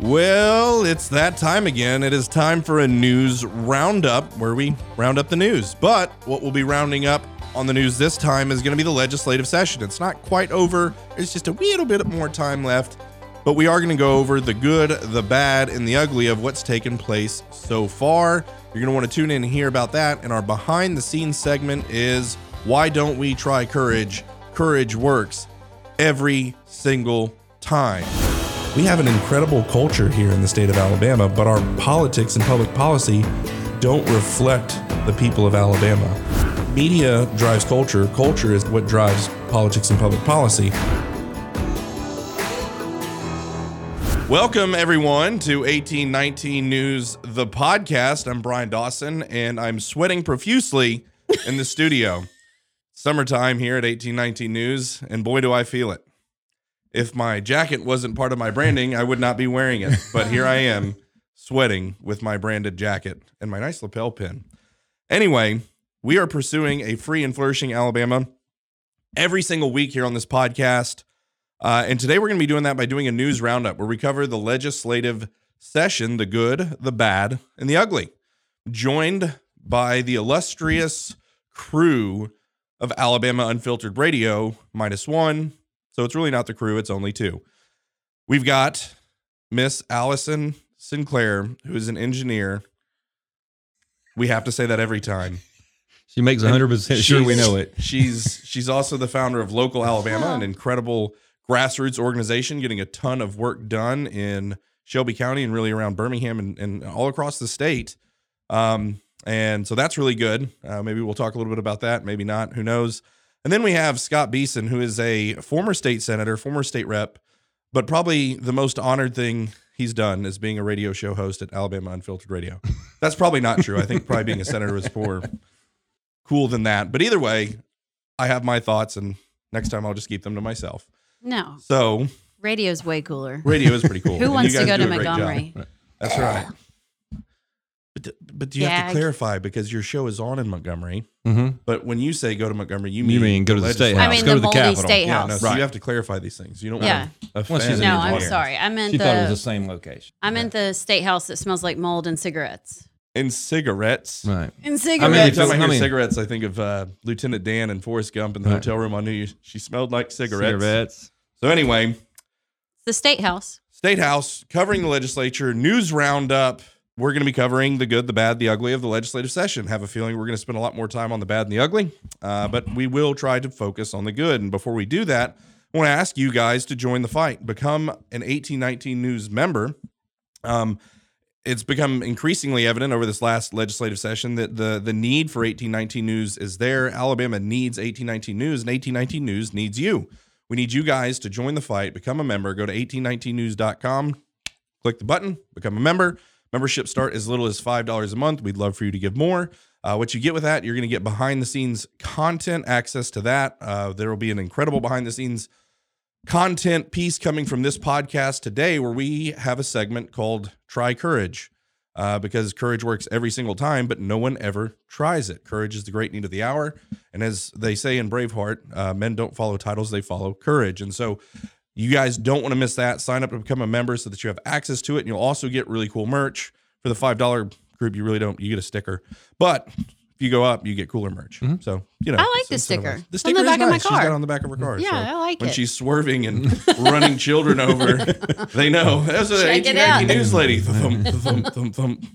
Well, it's that time again. It is time for a news roundup where we round up the news. But what we'll be rounding up on the news this time is going to be the legislative session. It's not quite over, it's just a little bit more time left. But we are going to go over the good, the bad, and the ugly of what's taken place so far. You're going to want to tune in and hear about that. And our behind the scenes segment is Why Don't We Try Courage? Courage works every single time. We have an incredible culture here in the state of Alabama, but our politics and public policy don't reflect the people of Alabama. Media drives culture, culture is what drives politics and public policy. Welcome, everyone, to 1819 News, the podcast. I'm Bryan Dawson, and I'm sweating profusely in the studio. Summertime here at 1819 News, and boy, do I feel it. If my jacket wasn't part of my branding, I would not be wearing it. But here I am, sweating with my branded jacket and my nice lapel pin. Anyway, we are pursuing a free and flourishing Alabama every single week here on this podcast. Uh, and today we're going to be doing that by doing a news roundup where we cover the legislative session, the good, the bad, and the ugly, joined by the illustrious crew of Alabama Unfiltered Radio, minus one. So it's really not the crew, it's only two. We've got Miss Allison Sinclair, who is an engineer. We have to say that every time. She makes 100% sure we know it. She's she's also the founder of Local Alabama, an incredible grassroots organization getting a ton of work done in Shelby County and really around Birmingham and, and all across the state. Um, and so that's really good. Uh, maybe we'll talk a little bit about that. Maybe not. Who knows? And then we have Scott Beason, who is a former state senator, former state rep, but probably the most honored thing he's done is being a radio show host at Alabama Unfiltered Radio. That's probably not true. I think probably being a senator is more cool than that. But either way, I have my thoughts, and next time I'll just keep them to myself. No, So radio's way cooler. radio is pretty cool. Who wants to go to. Montgomery? That's right. But, but you have to clarify because your show is on in Montgomery. Mm-hmm. But when you say go to Montgomery, you mean, You mean go to the state legislature. I house, mean go the to the Moldy Capitol. State Yeah, House. no, so Right. you have to clarify these things. You don't Yeah. want to offend. No. I'm sorry. I meant She thought it was the the same location. I meant the state house that smells like mold and cigarettes. In cigarettes. Right. And I cigarettes. mean, every time I I mean- cigarettes, I think of uh, Lieutenant Dan and Forrest Gump in the Right. hotel room. I knew you, she smelled like cigarettes. Cigarettes. So anyway, the state house. State House covering the legislature news roundup. We're going to be covering the good, the bad, the ugly of the legislative session. Have a feeling we're going to spend a lot more time on the bad and the ugly, uh, but we will try to focus on the good. And before we do that, I want to ask you guys to join the fight. Become an 1819 News member. Um, it's become increasingly evident over this last legislative session that the the need for 1819 News is there. Alabama needs 1819 News, and 1819 News needs you. We need you guys to join the fight, become a member. Go to 1819news.com, click the button, become a member. Membership start as little as $5 a month. We'd love for you to give more. Uh, what you get with that, you're going to get behind the scenes content, access to that. Uh, there will be an incredible behind the scenes content piece coming from this podcast today where we have a segment called Try Courage. Uh, because courage works every single time, but no one ever tries it. Courage is the great need of the hour. And as they say in Braveheart, uh, men don't follow titles, they follow courage. And so you guys don't want to miss that. Sign up to become a member so that you have access to it. And you'll also get really cool merch. For the $5 group, you really don't, you get a sticker. But if you go up, you get cooler merch. Mm-hmm. So, you know. I like the incentivized. sticker. The It's on sticker the is back of my nice. She's got car. on the back of her car. Yeah, so I like when it. When she's swerving and running children over, they know. That's an Check it out. news lady. Thump, thump, thump, thump.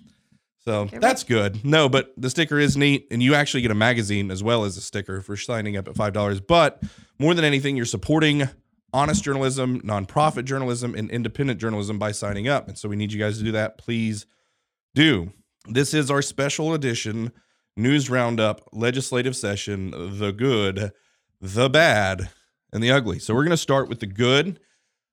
So that's good. No, but the sticker is neat, and you actually get a magazine as well as a sticker for signing up at five dollars. But more than anything, you're supporting honest journalism, nonprofit journalism, and independent journalism by signing up. And so we need you guys to do that. Please do. This is our special edition news roundup legislative session the good, the bad, and the ugly. So we're going to start with the good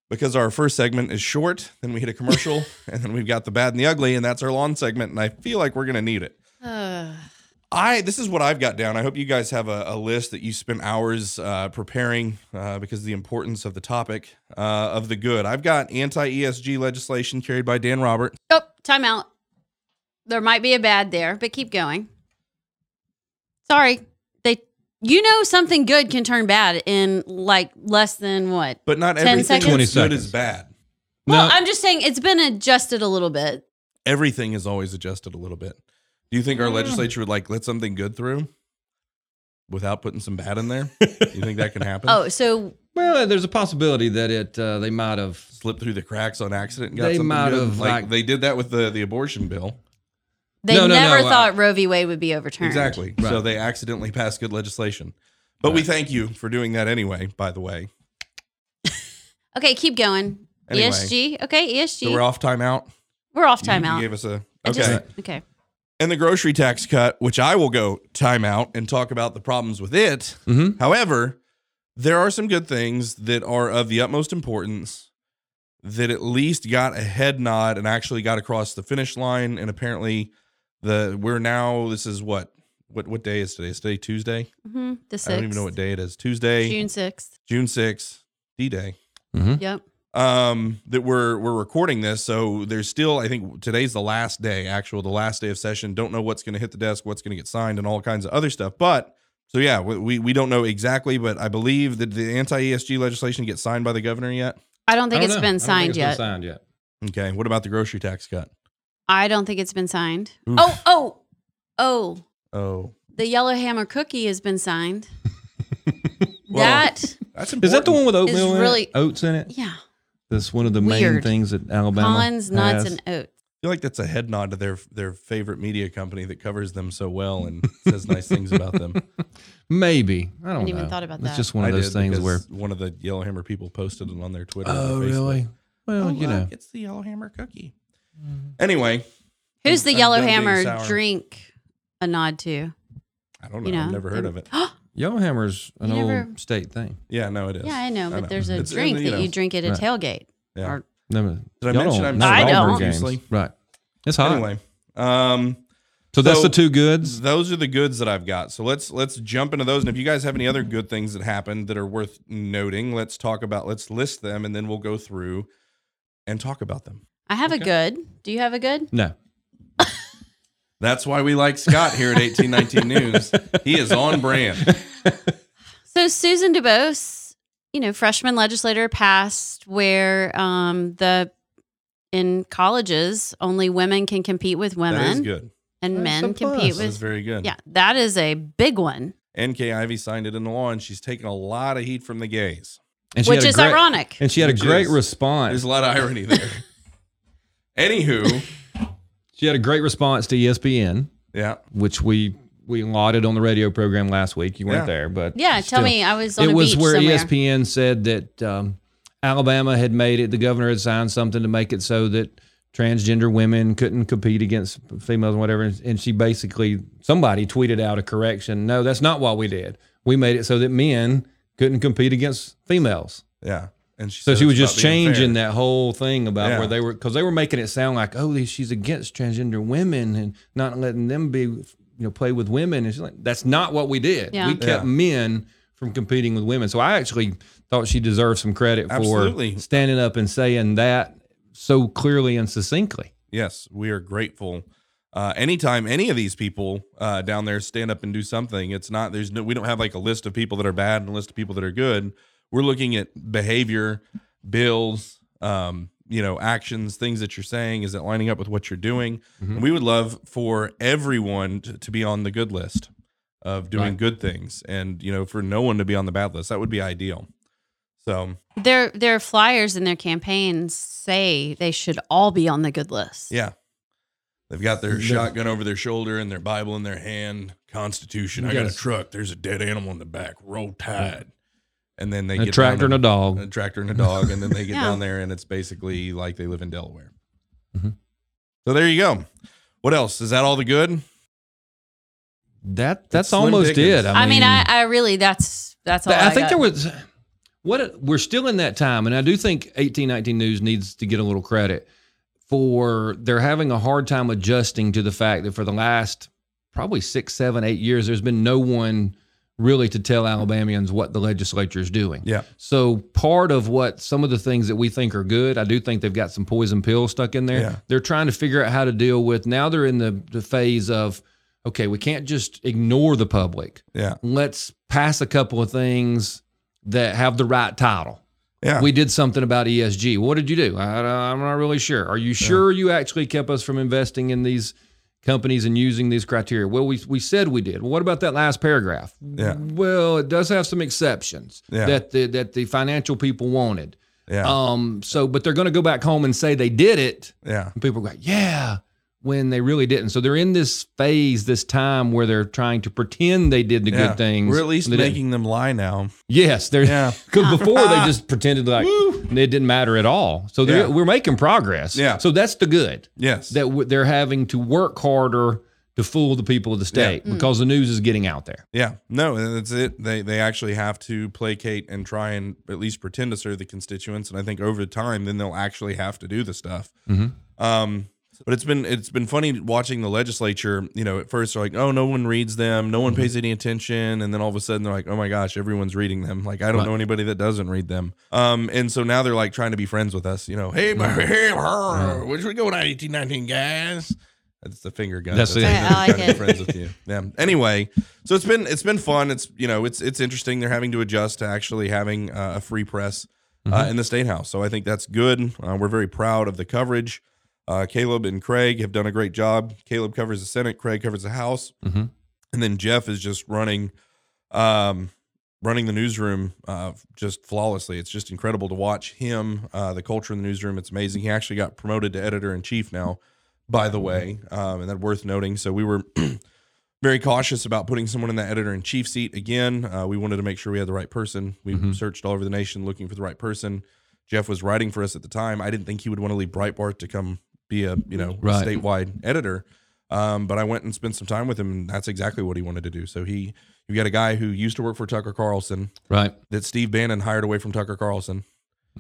because our first segment is short. Then we hit a commercial, and then we've got the bad and the ugly, and that's our lawn segment. And I feel like we're going to need it. Uh, I this is what I've got down. I hope you guys have a, a list that you spent hours uh, preparing uh, because of the importance of the topic uh, of the good. I've got anti ESG legislation carried by Dan Robert. oh, time out. There might be a bad there, but keep going. Sorry. They you know something good can turn bad in like less than what? But not 10 everything seconds? that's 20 good is bad. Well, No. I'm just saying it's been adjusted a little bit. Everything is always adjusted a little bit. Do you think our Mm. legislature would like let something good through without putting some bad in there? you think that can happen? Oh, so Well, there's a possibility that it uh, they might have. Slip through the cracks on accident and got They something might good? have, like, like- they did that with the the abortion bill. they No, no, never no, uh, thought Roe v. Wade would be overturned. Exactly. Right. So they accidentally passed good legislation. But we thank you for doing that anyway, by the way. Okay, keep going. Anyway. ESG. Okay, ESG. So we're off timeout. We're off You- you timeout. gave us a okay. just- okay. And the grocery tax cut, which I will go time out and talk about the problems with it. Mhm. However, there are some good things that are of the utmost importance that at least got a head nod and actually got across the finish line. And apparently, the we're now this is what what what day is today? Is today Tuesday? hmm The 6th. I don't even know what day it is. Tuesday, June 6th. June sixth, D Day. Yep. Um that we're we're recording this so there's still i think today's the last day actual the last day of session don't know what's going to hit the desk what's going to get signed and all kinds of other stuff but so yeah we we we don't know exactly but i believe that the anti-esg legislation gets signed by the governor yet I don't think I it's don't know. I been don't think signed it's yet. Been signed yet. okay what about the grocery tax cut I don't think it's been signed. Oof. Oh, oh, oh. oh The Yellowhammer cookie has been signed. Well, that, that's Is that the one with oatmeal in really- it? Oats in it? yeah. That's one of the main things that Alabama Collins, nuts, has. and oats. I feel like that's a head nod to their their favorite media company that covers them so well and says nice things about them. Maybe I don't Hadn't even thought about It's that. It's just one I of those things where. one of the Yellowhammer people posted it on their Twitter. and Oh their really? Well, Oh, you know. look, it's the Yellowhammer cookie. Mm-hmm. Anyway, Who's the I'm yellow done being hammer sour. drink a nod to? I don't know. You know, I've never heard the- of it. Yellowhammer's an You old never- state thing. Yeah, no, it is. Yeah, I know, but know. there's a It's- drink you that know, you drink at a Right. tailgate. Yeah. Or No, Did I y'all mention don't- I'm not I at don't. Auburn games. Obviously. Right. It's hot. Anyway, um, so that's so- the two goods. those are the goods that I've got. So let's let's jump into those. And if you guys have any other good things that happened that are worth noting, let's talk about. Let's list them, and then we'll go through and talk about them. I have a good. Do you have a good? No. That's why we like Scott here at 1819 News. He is on brand. So Susan DuBose, you know, freshman legislator passed where um, the in colleges only women can compete with women. That is good. and That's men a plus. compete That is with. very good. Yeah, that is a big one, NK Ivey signed it into law, and she's taken a lot of heat from the gays. And she which is great- ironic. And she had a great is- response. There's a lot of irony there. Anywho, She had a great response to ESPN, yeah, which we we lauded on the radio program last week. You weren't Yeah. there, but Yeah, tell me, I was on It a was beach where somewhere. ESPN said that um, Alabama had made it. The governor had signed something to make it so that transgender women couldn't compete against females and whatever. And she basically somebody tweeted out a correction. No, that's not what we did. We made it so that men couldn't compete against females. yeah. And she So said she was just about being fair. changing that whole thing about Yeah. where they were because they were making it sound like oh she's against transgender women and not letting them be you know play with women and she's like that's not what we did. Yeah. We kept Yeah. men from competing with women. So I actually thought she deserved some credit Absolutely. for standing up and saying that so clearly and succinctly. Yes, we are grateful. Uh, anytime any of these people uh, down there stand up and do something, it's not there's no we don't have like a list of people that are bad and a list of people that are good. We're looking at behavior, bills, um, you know, actions, things that you're saying. Is it lining up with what you're doing? Mhm. And we would love for everyone to, to be on the good list of doing Right. good things, and you know, for no one to be on the bad list. That would be ideal. So Their their flyers and their campaigns say they should all be on the good list. Yeah. They've got their shotgun over their shoulder and their Bible in their hand. Constitution. I got a truck. There's a dead animal in the back. Roll tide. And then they A get tractor and a dog. a tractor and a dog, and then they get Yeah. down there, and it's basically like they live in Delaware. Mhm. So there you go. What else? Is that all the good? That that's almost pickings. it. I mean, I, I really that's that's all. I, I, think got. there was what we're still in that time, and I do think 1819 News needs to get a little credit for they're having a hard time adjusting to the fact that for the last probably six, seven, eight years, there's been no one really to tell Alabamians what the legislature is doing. Yeah. So part of what some of the things that we think are good, I do think they've got some poison pills stuck in there. Yeah. They're trying to figure out how to deal with now they're in the, the phase of okay, we can't just ignore the public Yeah. let's pass a couple of things that have the right title. Yeah. We did something about ESG. What did you do? I, I'm not really sure. Are you sure you actually kept us from investing in these companies and using these criteria? Well, we, we said we did. Well, what about that last paragraph? Yeah. Well, it does have some exceptions Yeah. that the that the financial people wanted. yeah. Um. So, but they're going to go back home and say they did it. yeah. And people go, yeah, when they really didn't. So they're in this phase, this time where they're trying to pretend they did the Yeah. good things. We're at least They didn't. making them lie now. Yes, they're Yeah. because before they just pretended like it didn't matter at all. So they're, Yeah. we're making progress. Yeah. So that's the good Yes. that w- they're having to work harder to fool the people of the state because the news is getting out there. Yeah, no, that's it. They they actually have to placate and try and at least pretend to serve the constituents, and I think over time, then they'll actually have to do the stuff. Um, but it's been it's been funny watching the legislature. You know, at first they're like, "Oh, no one reads them, no one pays any attention," and then all of a sudden they're like, "Oh my gosh, everyone's reading them." Like I don't Right. know anybody that doesn't read them. Um, and so now they're like trying to be friends with us. You know, hey, my, hey, her, where we go in eighteen nineteen, guys? That's the finger gun. That's That's, it. how I like they're trying to be it. friends with you. Yeah. Anyway, so it's been it's been fun. It's you know it's it's interesting. They're having to adjust to actually having uh, a free press uh, in the state house. So I think that's good. Uh, we're very proud of the coverage. Uh, Caleb and Craig have done a great job. Caleb covers the Senate. Craig covers the House, Mhm. and then Jeff is just running, um, running the newsroom uh, just flawlessly. It's just incredible to watch him. Uh, the culture in the newsroom. It's amazing. He actually got promoted to editor in chief now by the way, um, and that's worth noting. So we were very cautious about putting someone in that editor in chief seat again. Uh, we wanted to make sure we had the right person. We Mhm. searched all over the nation looking for the right person. Jeff was writing for us at the time. I didn't think he would want to leave Breitbart to come be a you know Right. statewide editor. Um, but I went and spent some time with him, and that's exactly what he wanted to do. So he, you got a guy who used to work for Tucker Carlson Right. that Steve Bannon hired away from Tucker Carlson.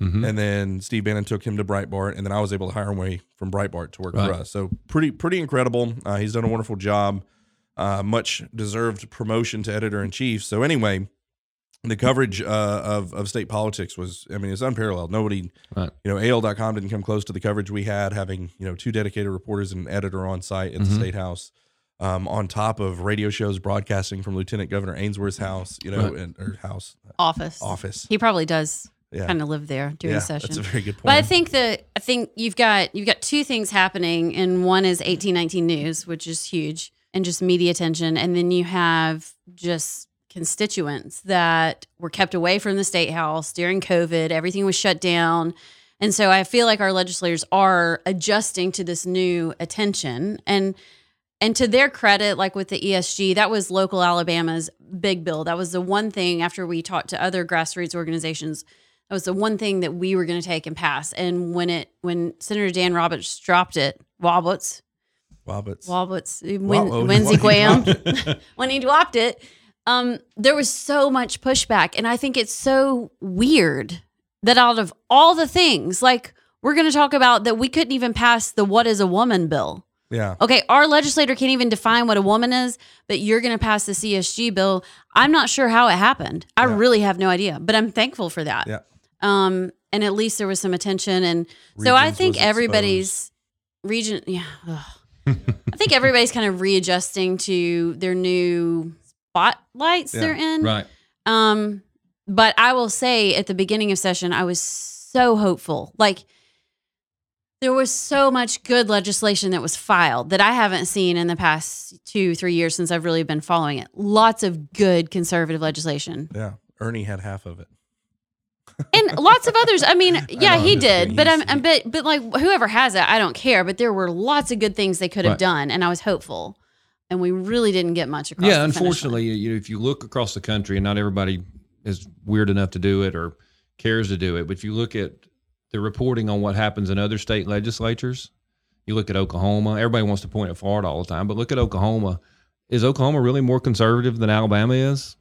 Mhm. And then Steve Bannon took him to Breitbart, and then I was able to hire him away from Breitbart to work Right. for us. So pretty pretty incredible. Uh, he's done a wonderful job. Uh, much deserved promotion to editor in chief. So anyway, the coverage uh, of of state politics was I mean it's unparalleled. Nobody Right. you know AL.com didn't come close to the coverage we had having you know two dedicated reporters and an editor on site at the Mhm. state house. Um, on top of radio shows broadcasting from Lieutenant Governor Ainsworth's house, you know, Right. and, or house Office. office. He probably does Yeah, kind of live there during yeah, the session. that's a very good point. But I think that I think you've got you've got two things happening, and one is eighteen nineteen news, which is huge, and just media attention, and then you have just constituents that were kept away from the state house during COVID. Everything was shut down, and so I feel like our legislators are adjusting to this new attention and. And to their credit, like with the ESG, that was local Alabama's big bill. That was the one thing after we talked to other grassroots organizations that was the one thing that we were going to take and pass. And when it when Senator Dan Roberts dropped it, Wobbits, Wobbits. Wobbits, Winsy what- Graham, when he dropped it, um, there was so much pushback, and I think it's so weird that out of all the things, like we're going to talk about that, we couldn't even pass the "What is a Woman" bill. Yeah. Okay, our legislator can't even define what a woman is, but you're going to pass the ESG bill. I'm not sure how it happened. I Yeah. really have no idea, but I'm thankful for that. Yeah. Um, and at least there was some attention, and so I think everybody's region. Yeah. I think everybody's kind of readjusting to their new spotlights Yeah. they're in. Right. Um, but I will say at the beginning of session, I was so hopeful. Like there was so much good legislation that was filed that I haven't seen in the past two, three years since I've really been following it. Lots of good conservative legislation. Yeah. Ernie had half of it. And lots of others. I mean, yeah, know, he did. But I'm, I'm but but like whoever has it, I don't care. But there were lots of good things they could have Right. done, and I was hopeful. And we really didn't get much across. yeah, the finish line. unfortunately, you, if you look across the country, and not everybody is weird enough to do it or cares to do it, but if you look at the reporting on what happens in other state legislatures, you look at Oklahoma. Everybody wants to point at Florida all the time, but look at Oklahoma. Is Oklahoma really more conservative than Alabama is?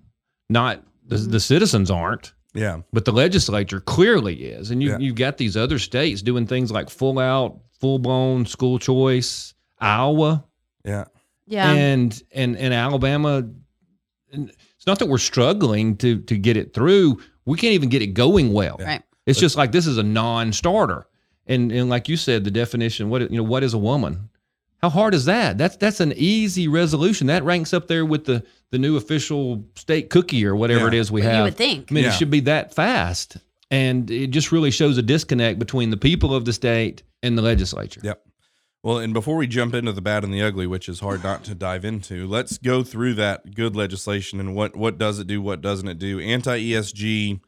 Not the, Mm-hmm. the citizens aren't, Yeah. but the legislature clearly is. And you Yeah. you've got these other states doing things like full out, full blown school choice. Iowa, Yeah. Yeah. and and and Alabama. It's not that we're struggling to to get it through. We can't even get it going well. Right. It's just like this is a non-starter. And and like you said, the definition what you know what is a woman? How hard is that? That's that's an easy resolution. That ranks up there with the the new official state cookie or whatever Yeah. it is we Well, you have. would think. I mean, Yeah. it should be that fast. And it just really shows a disconnect between the people of the state and the legislature. Yep. Well, and before we jump into the bad and the ugly, which is hard not to dive into, let's go through that good legislation and what what does it do, what doesn't it do. Anti ESG,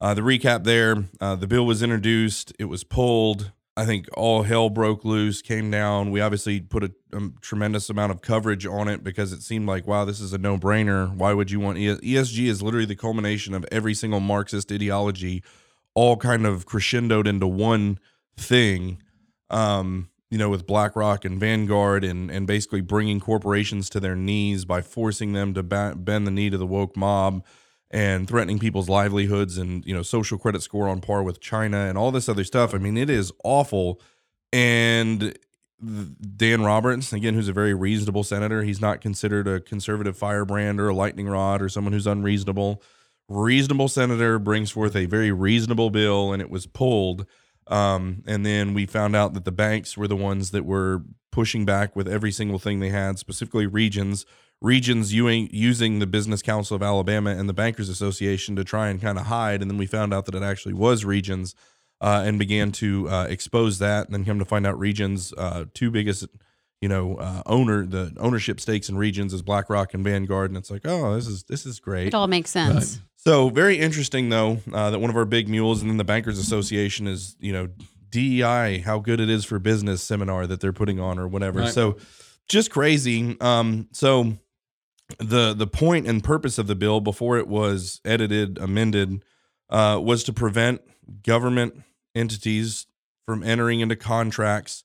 uh, the recap there. Uh, the bill was introduced, it was pulled. I think all hell broke loose, came down. We obviously put a, a tremendous amount of coverage on it because it seemed like, wow, this is a no brainer. Why would you want ES- ESG? Is literally the culmination of every single Marxist ideology, all kind of crescendoed into one thing. Um, you know, with BlackRock and Vanguard, and and basically bringing corporations to their knees by forcing them to ba- bend the knee to the woke mob, and threatening people's livelihoods, and you know, social credit score on par with China, and all this other stuff. I mean, it is awful. And Dan Roberts, again, who's a very reasonable senator, he's not considered a conservative firebrand or a lightning rod or someone who's unreasonable. Reasonable senator brings forth a very reasonable bill, and it was pulled. Um, and then we found out that the banks were the ones that were pushing back with every single thing they had, specifically regions. Regions using, using the Business Council of Alabama and the Bankers Association to try and kind of hide. And then we found out that it actually was regions uh, and began to uh, expose that. And then come to find out, regions uh, two biggest, you know, uh, owner the ownership stakes in regions is BlackRock and Vanguard. And it's like, oh, this is this is great. It all makes sense. So very interesting though uh, that one of our big mules and then the Bankers Association is you know DEI how good it is for business seminar that they're putting on or whatever. Right. So just crazy. Um, so the the point and purpose of the bill before it was edited amended uh, was to prevent government entities from entering into contracts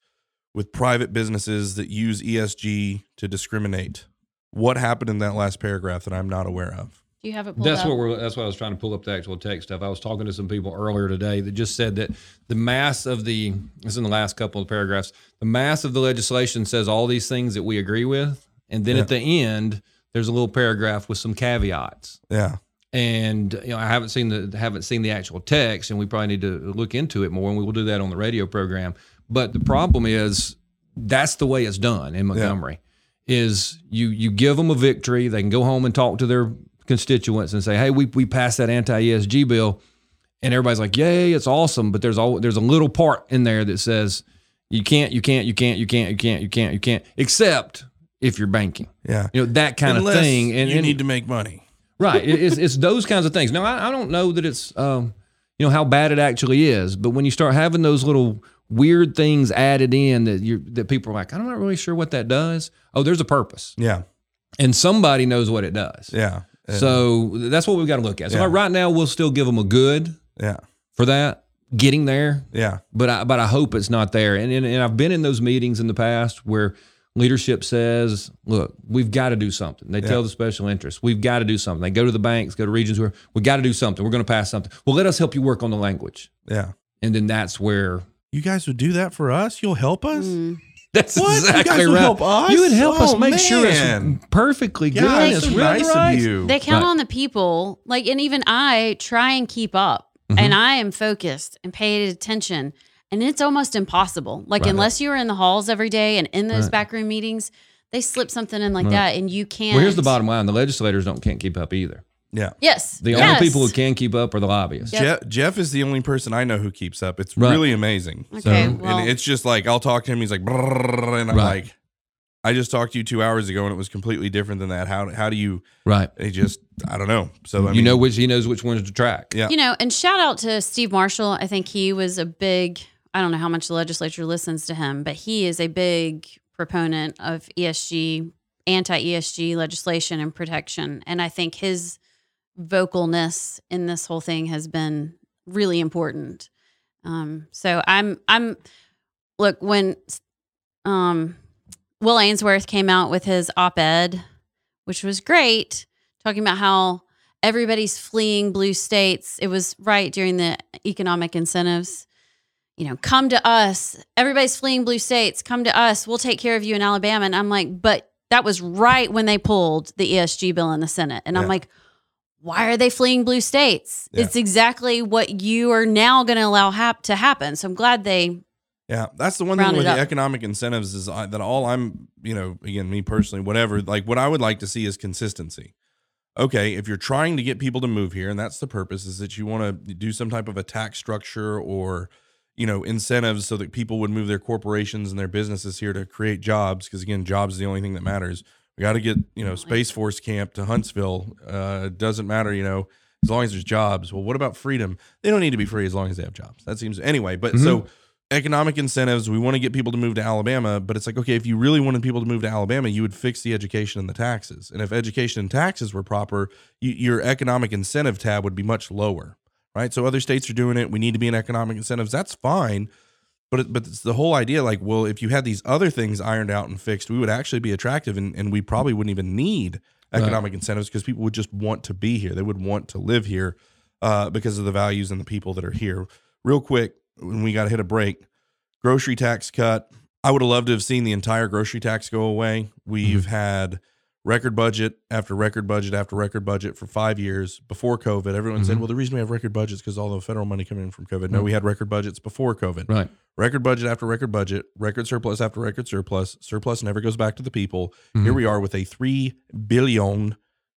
with private businesses that use ESG to discriminate. What happened in that last paragraph that I'm not aware of? Do you have it pulled That's up? what we're. That's what I was trying to pull up the actual text stuff. I was talking to some people earlier today that just said that the mass of the. This is in the last couple of paragraphs. The mass of the legislation says all these things that we agree with, and then Yeah. at the end there's a little paragraph with some caveats. Yeah. And you know, I haven't seen the haven't seen the actual text, and we probably need to look into it more, and we will do that on the radio program. But the problem is that's the way it's done in Montgomery. Is you you give them a victory, they can go home and talk to their constituents and say, "Hey, we we passed that anti ESG bill," and everybody's like, "Yay, it's awesome!" But there's all there's a little part in there that says you can't, you can't, you can't, you can't, you can't, you can't, you can't, except if you're banking. Yeah. You know that kind Unless of thing. And you and- need to make money. Right. It's, it's those kinds of things. Now, I, I don't know that it's, um, you know, how bad it actually is, but when you start having those little weird things added in that you that people are like, I'm not really sure what that does. Oh, there's a purpose, Yeah. and somebody knows what it does. Yeah. So that's what we've got to look at. So Yeah. right now, we'll still give them a good yeah. for that getting there, Yeah. but I but I hope it's not there. And and, and I've been in those meetings in the past where leadership says, "Look, we've got to do something." They tell the special interests, "We've got to do something." They go to the banks, go to regions where we got to do something. We're going to pass something. Well, let us help you work on the language, Yeah. and then that's where You guys would do that for us? You'll help us? Mm. that's What? You exactly guys would right. help us? You would help us Oh, make sure man. it's perfectly good. Yeah, and it's so read nice right. of you. They count Right. on the people, like, and even I try and keep up, Mm-hmm. and I am focused and paid attention, and it's almost impossible. Like, Right. unless you are in the halls every day and in those Right. backroom meetings, they slip something in like Right. that, and you can't. Well, here's the bottom line: the legislators don't can't keep up either. Yeah. Yes, The yes. only people who can keep up are the lobbyists. Yep. Jeff, Jeff is the only person I know who keeps up. It's Right. really amazing. Okay, So- well, and it's just like I'll talk to him. He's like, and I'm Right. like, I just talked to you two hours ago, and it was completely different than that. How how do you? Right. It just I don't know. So I you mean, know which he knows which ones to track. Yeah. you know, and shout out to Steve Marshall. I think he was a big. I don't know how much the legislature listens to him, but he is a big proponent of ESG, anti ESG legislation and protection. And I think his vocalness in this whole thing has been really important. Um, so I'm I'm look when um, Will Ainsworth came out with his op-ed, which was great, talking about how everybody's fleeing blue states. It was right during the economic incentives. You know, come to us. Everybody's fleeing blue states. Come to us. We'll take care of you in Alabama. And I'm like, but that was right when they pulled the ESG bill in the Senate. And I'm like, why are they fleeing blue states? Yeah. It's exactly what you are now going to allow hap- to happen. So I'm glad they Yeah, that's the one thing with the up. economic incentives is I, that all I'm, you know, again, me personally, whatever. Like what I would like to see is consistency. okay, if you're trying to get people to move here, and that's the purpose, is that you want to do some type of a tax structure or you know incentives so that people would move their corporations and their businesses here to create jobs. Because again, jobs is the only thing that matters. We got to get you know Space Force Camp to Huntsville. Uh, doesn't matter, you know, as long as there's jobs. Well, what about freedom? They don't need to be free as long as they have jobs. That seems anyway. But so economic incentives. We want to get people to move to Alabama, but it's like, okay, if you really wanted people to move to Alabama, you would fix the education and the taxes. And if education and taxes were proper, you, your economic incentive tab would be much lower, right? So other states are doing it. We need to be in economic incentives. That's fine. But, it, but it's the whole idea like, well, if you had these other things ironed out and fixed, we would actually be attractive and, and we probably wouldn't even need economic incentives because people would just want to be here. They would want to live here uh, because of the values and the people that are here. Real quick, when we got to hit a break, grocery tax cut. I would have loved to have seen the entire grocery tax go away. We've had record budget after record budget after record budget for five years before COVID. Everyone said, well, the reason we have record budgets because all the federal money coming in from COVID. No, we had record budgets before COVID. Right. Record budget after record budget, record surplus after record surplus. Surplus never goes back to the people. Here we are with a three billion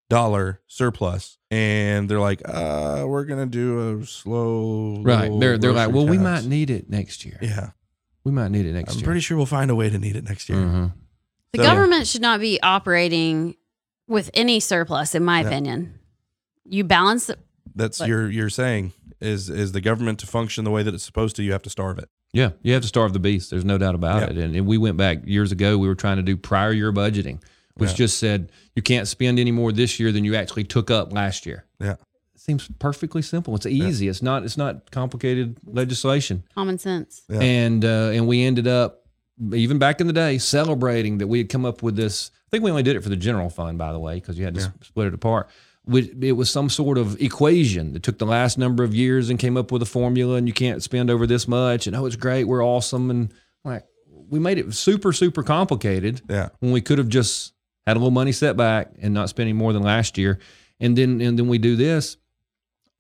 dollar surplus, and they're like, uh, we're gonna do a slow. Right. They're they're like, well, we might need it next year. Yeah, We might need it next year. I'm pretty sure we'll find a way to need it next year. Mhm. The So- government should not be operating with any surplus, in my Yeah. opinion. You balance it. That's Like- you're you're saying is is the government to function the way that it's supposed to, you have to starve it. Yeah, you have to starve the beast. There's no doubt about Yeah. it. And, and we went back years ago. We were trying to do prior year budgeting, which Yeah. just said you can't spend any more this year than you actually took up last year. Yeah. It seems perfectly simple. It's easy. It's not. It's not complicated legislation. Common sense. Yeah. And uh, and we ended up even back in the day celebrating that we had come up with this. I think we only did it for the general fund, by the way, because you had to Yeah. split it apart. It was some sort of equation that took the last number of years and came up with a formula, and you can't spend over this much. And oh, it's great, we're awesome, and like we made it super super complicated Yeah. when we could have just had a little money set back and not spending more than last year. And then and then we do this.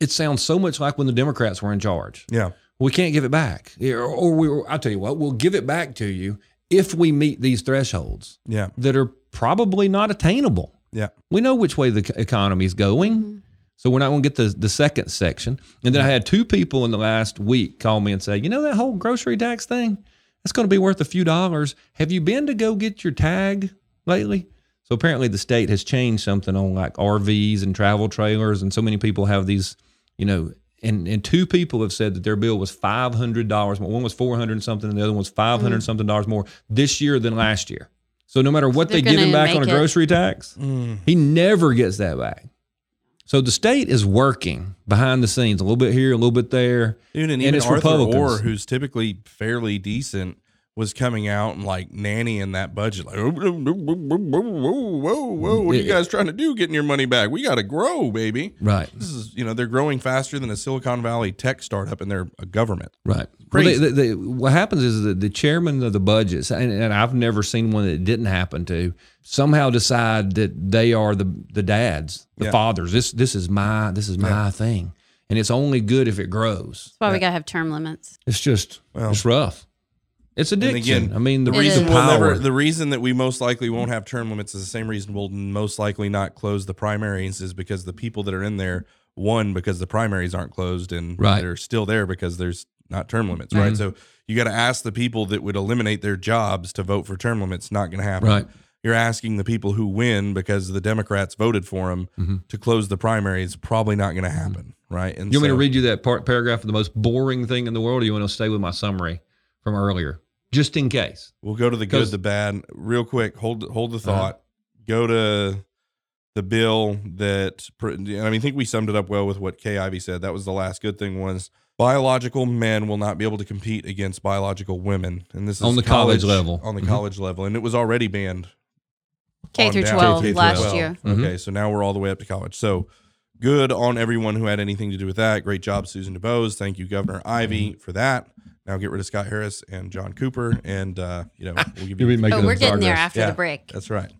It sounds so much like when the Democrats were in charge Yeah. We can't give it back. Or, or we, I'll tell you what, we'll give it back to you if we meet these thresholds Yeah. that are probably not attainable. Yeah. We know which way the economy is going. Mm-hmm. So we're not going to get the, the second section. And then I had two people in the last week call me and say, you know, that whole grocery tax thing, that's going to be worth a few dollars. Have you been to go get your tag lately? So apparently the state has changed something on like RVs and travel trailers. And so many people have these, you know, and, and two people have said that their bill was five hundred dollars more. One was four hundred and something, and the other one was five hundred and something dollars more this year than last year. So no matter what They're they give him back on a make it- grocery tax, Mm. he never gets that back. So the state is working behind the scenes, a little bit here, a little bit there. Dude, and And even it's Arthur Republicans. Orr, who's typically fairly decent, was coming out and like nannying that budget. Like, whoa, whoa, whoa, whoa, whoa, whoa, whoa. What are you guys trying to do getting your money back? We got to grow, baby. Right. This is, you know, they're growing faster than a Silicon Valley tech startup and they're a government. Right. Well, Crazy. they, they, they- what happens is that the chairman of the budgets, and, and I've never seen one that didn't happen to, somehow decide that they are the the dads, the Yeah. fathers. This this is my this is my thing, and it's only good if it grows. That's why we got to have term limits. It's just Well, it's rough. It's And addiction. again, I mean, the, the reason we'll never, the reason that we most likely won't have term limits is the same reason we'll most likely not close the primaries is because the people that are in there won because the primaries aren't closed and Right. they're still there because there's not term limits, right? Mhm. So you got to ask the people that would eliminate their jobs to vote for term limits. Not going to happen. Right. You're asking the people who win because the Democrats voted for them Mhm. to close the primaries. Probably not going to happen, right? And you want me to read you that part, paragraph of the most boring thing in the world, or you want to stay with my summary from earlier, just in case? We'll go to the good, the bad, real quick. Hold hold the Uh-huh. thought. Go to the bill that pr- I mean. I think we summed it up well with what Kay Ivey said. That was the last good thing was biological men will not be able to compete against biological women, and this is On the college level. On the Mhm. college level, and it was already banned K through down. 12 K through last 12. year. Mhm. Okay, so now we're all the way up to college. So good on everyone who had anything to do with that. Great job, Susan DuBose. Thank you, Governor Ivey, Mm-hmm. for that. Now get rid of Scott Harris and John Cooper, and uh, you know we'll give You'll be making Oh, we're the getting there after Yeah. the break. That's right.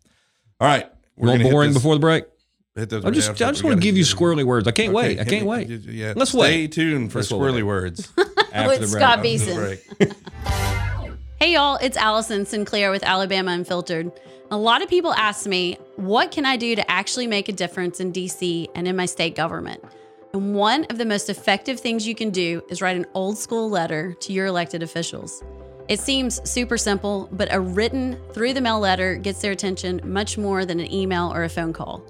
All right, A little gonna boring this- before the break. hit those I just, I after. just want to give you squirrely words. I can't Okay, wait. I can't wait. Yeah, Let's stay wait. tuned for Let's squirrely wait. words After With the break. Scott after Beeson. Hey y'all, it's Allison Sinclair with Alabama Unfiltered. A lot of people ask me, what can I do to actually make a difference in DC and in my state government? And one of the most effective things you can do is write an old school letter to your elected officials. It seems super simple, but a written through the mail letter gets their attention much more than an email or a phone call.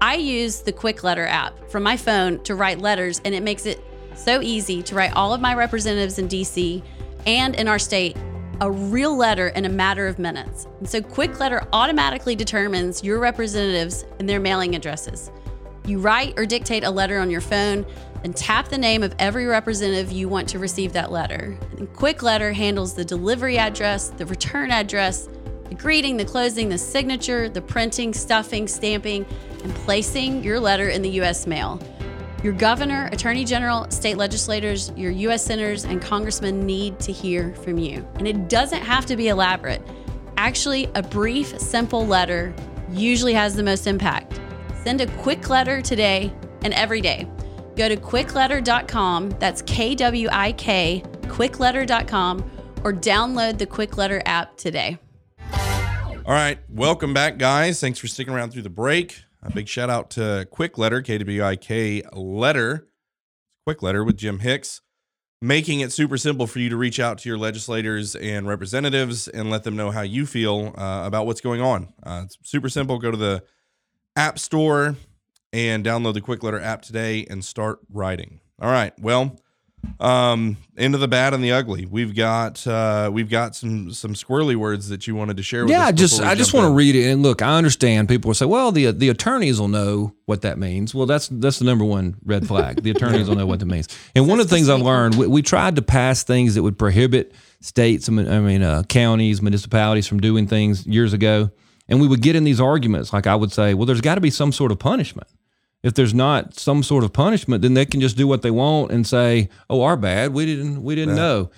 I use the Kwik Letter app from my phone to write letters, and it makes it so easy to write all of my representatives in DC and in our state a real letter in a matter of minutes. And so Kwik Letter automatically determines your representatives and their mailing addresses. You write or dictate a letter on your phone, then tap the name of every representative you want to receive that letter. And Kwik Letter handles the delivery address, the return address, the greeting, the closing, the signature, the printing, stuffing, stamping, and placing your letter in the US mail. Your governor, attorney general, state legislators, your U.S. senators, and congressmen need to hear from you. And it doesn't have to be elaborate. Actually, a brief, simple letter usually has the most impact. Send a quick letter today and every day. Go to kwikletter.com, that's K W I K, kwikletter.com, or download the Kwik Letter app today. All right, welcome back, guys. Thanks for sticking around through the break. A big shout out to Kwik Letter, KWIK Letter, Kwik Letter with Jim Hicks, making it super simple for you to reach out to your legislators and representatives and let them know how you feel uh, about what's going on. Uh, it's super simple. Go to the App Store and download the Kwik Letter app today and start writing. All right, well, um into the bad and the ugly we've got uh we've got some some squirrely words that you wanted to share with Yeah, us I just I just want to read it and look. I understand people will say, "Well, the the attorneys will know what that means." Well, that's that's the number one red flag. The attorneys will know what that means. And one of the things I've learned, we, we tried to pass things that would prohibit states, I mean, I mean uh, counties, municipalities from doing things years ago, and we would get in these arguments. Like I would say, "Well, there's got to be some sort of punishment." If there's not some sort of punishment, then they can just do what they want and say, "Oh, our bad. We didn't we didn't know."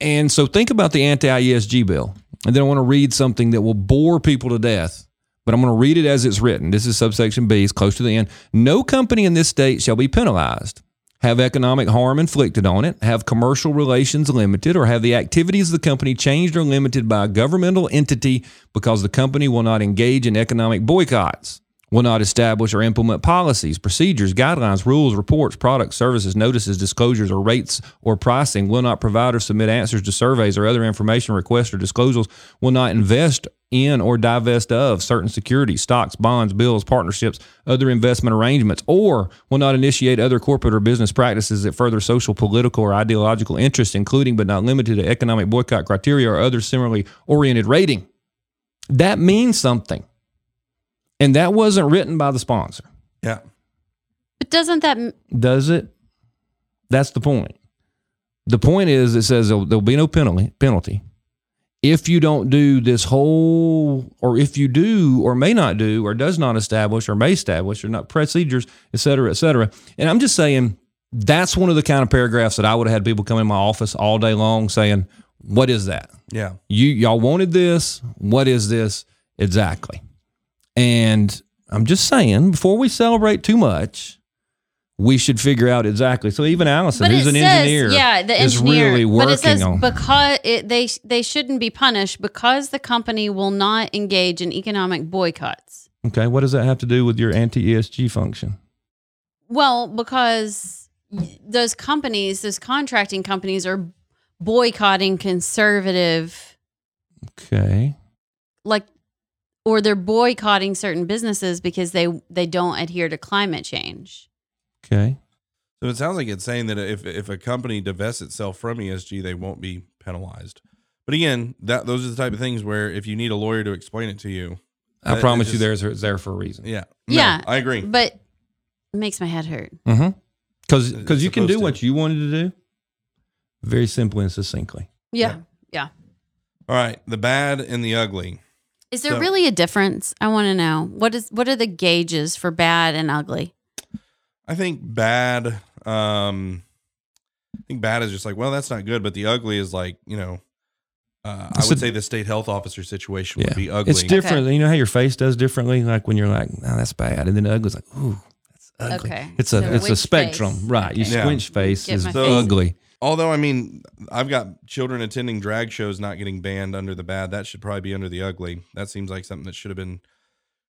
And so think about the anti ESG bill. And then I want to read something that will bore people to death, but I'm going to read it as it's written. This is subsection B, it's close to the end. No company in this state shall be penalized, have economic harm inflicted on it, have commercial relations limited, or have the activities of the company changed or limited by a governmental entity because the company will not engage in economic boycotts will not establish or implement policies, procedures, guidelines, rules, reports, products, services, notices, disclosures, or rates or pricing, will not provide or submit answers to surveys or other information requests or disclosures, will not invest in or divest of certain securities, stocks, bonds, bills, partnerships, other investment arrangements, or will not initiate other corporate or business practices that further social, political, or ideological interests, including but not limited to economic boycott criteria or other similarly oriented rating. That means something. And that wasn't written by the sponsor. yeah But doesn't that Does it? That's the point. The point is, it says there'll, there'll be no penalty. Penalty if you don't do this whole, or if you do, or may not do, or does not establish, or may establish, or not procedures, et cetera, et cetera. And I'm just saying that's one of the kind of paragraphs that I would have had people come in my office all day long saying, "What is that? yeah You y'all wanted this. What is this exactly?" And I'm just saying, before we celebrate too much, we should figure out exactly. So even Allison, But who's an says, engineer, yeah, the is engineer. really but it says on. because it, they they shouldn't be punished because the company will not engage in economic boycotts. okay, what does that have to do with your anti ESG function? Well, because those companies, those contracting companies, are boycotting conservative, Okay, like, or they're boycotting certain businesses because they they don't adhere to climate change. okay, So it sounds like it's saying that if if a company divests itself from ESG, they won't be penalized. But again, that those are the type of things where if you need a lawyer to explain it to you, I that- promise it you, just- there's it's there for a reason. yeah, Yeah. I agree. But it makes my head hurt. Mm-hmm. Because because you can do to. what you wanted to do, very simply and succinctly. Yeah. yeah. All right, the bad and the ugly. Is there So- really a difference? I want to know. What is what are the gauges for bad and ugly? I think bad. Um, I think bad is just like, well, that's not good. But the ugly is like, you know, uh, I would a- say the state health officer situation Yeah. would be ugly. It's different. You know how your face does differently, like when you're like, "No, that's bad," and then the ugly's like, "Ooh, that's ugly." Okay. It's a So it's a spectrum, face? right? You Okay. Yeah. squinch face Get is face. ugly. Although I mean, I've got children attending drag shows not getting banned under the bad. That should probably be under the ugly. That seems like something that should have been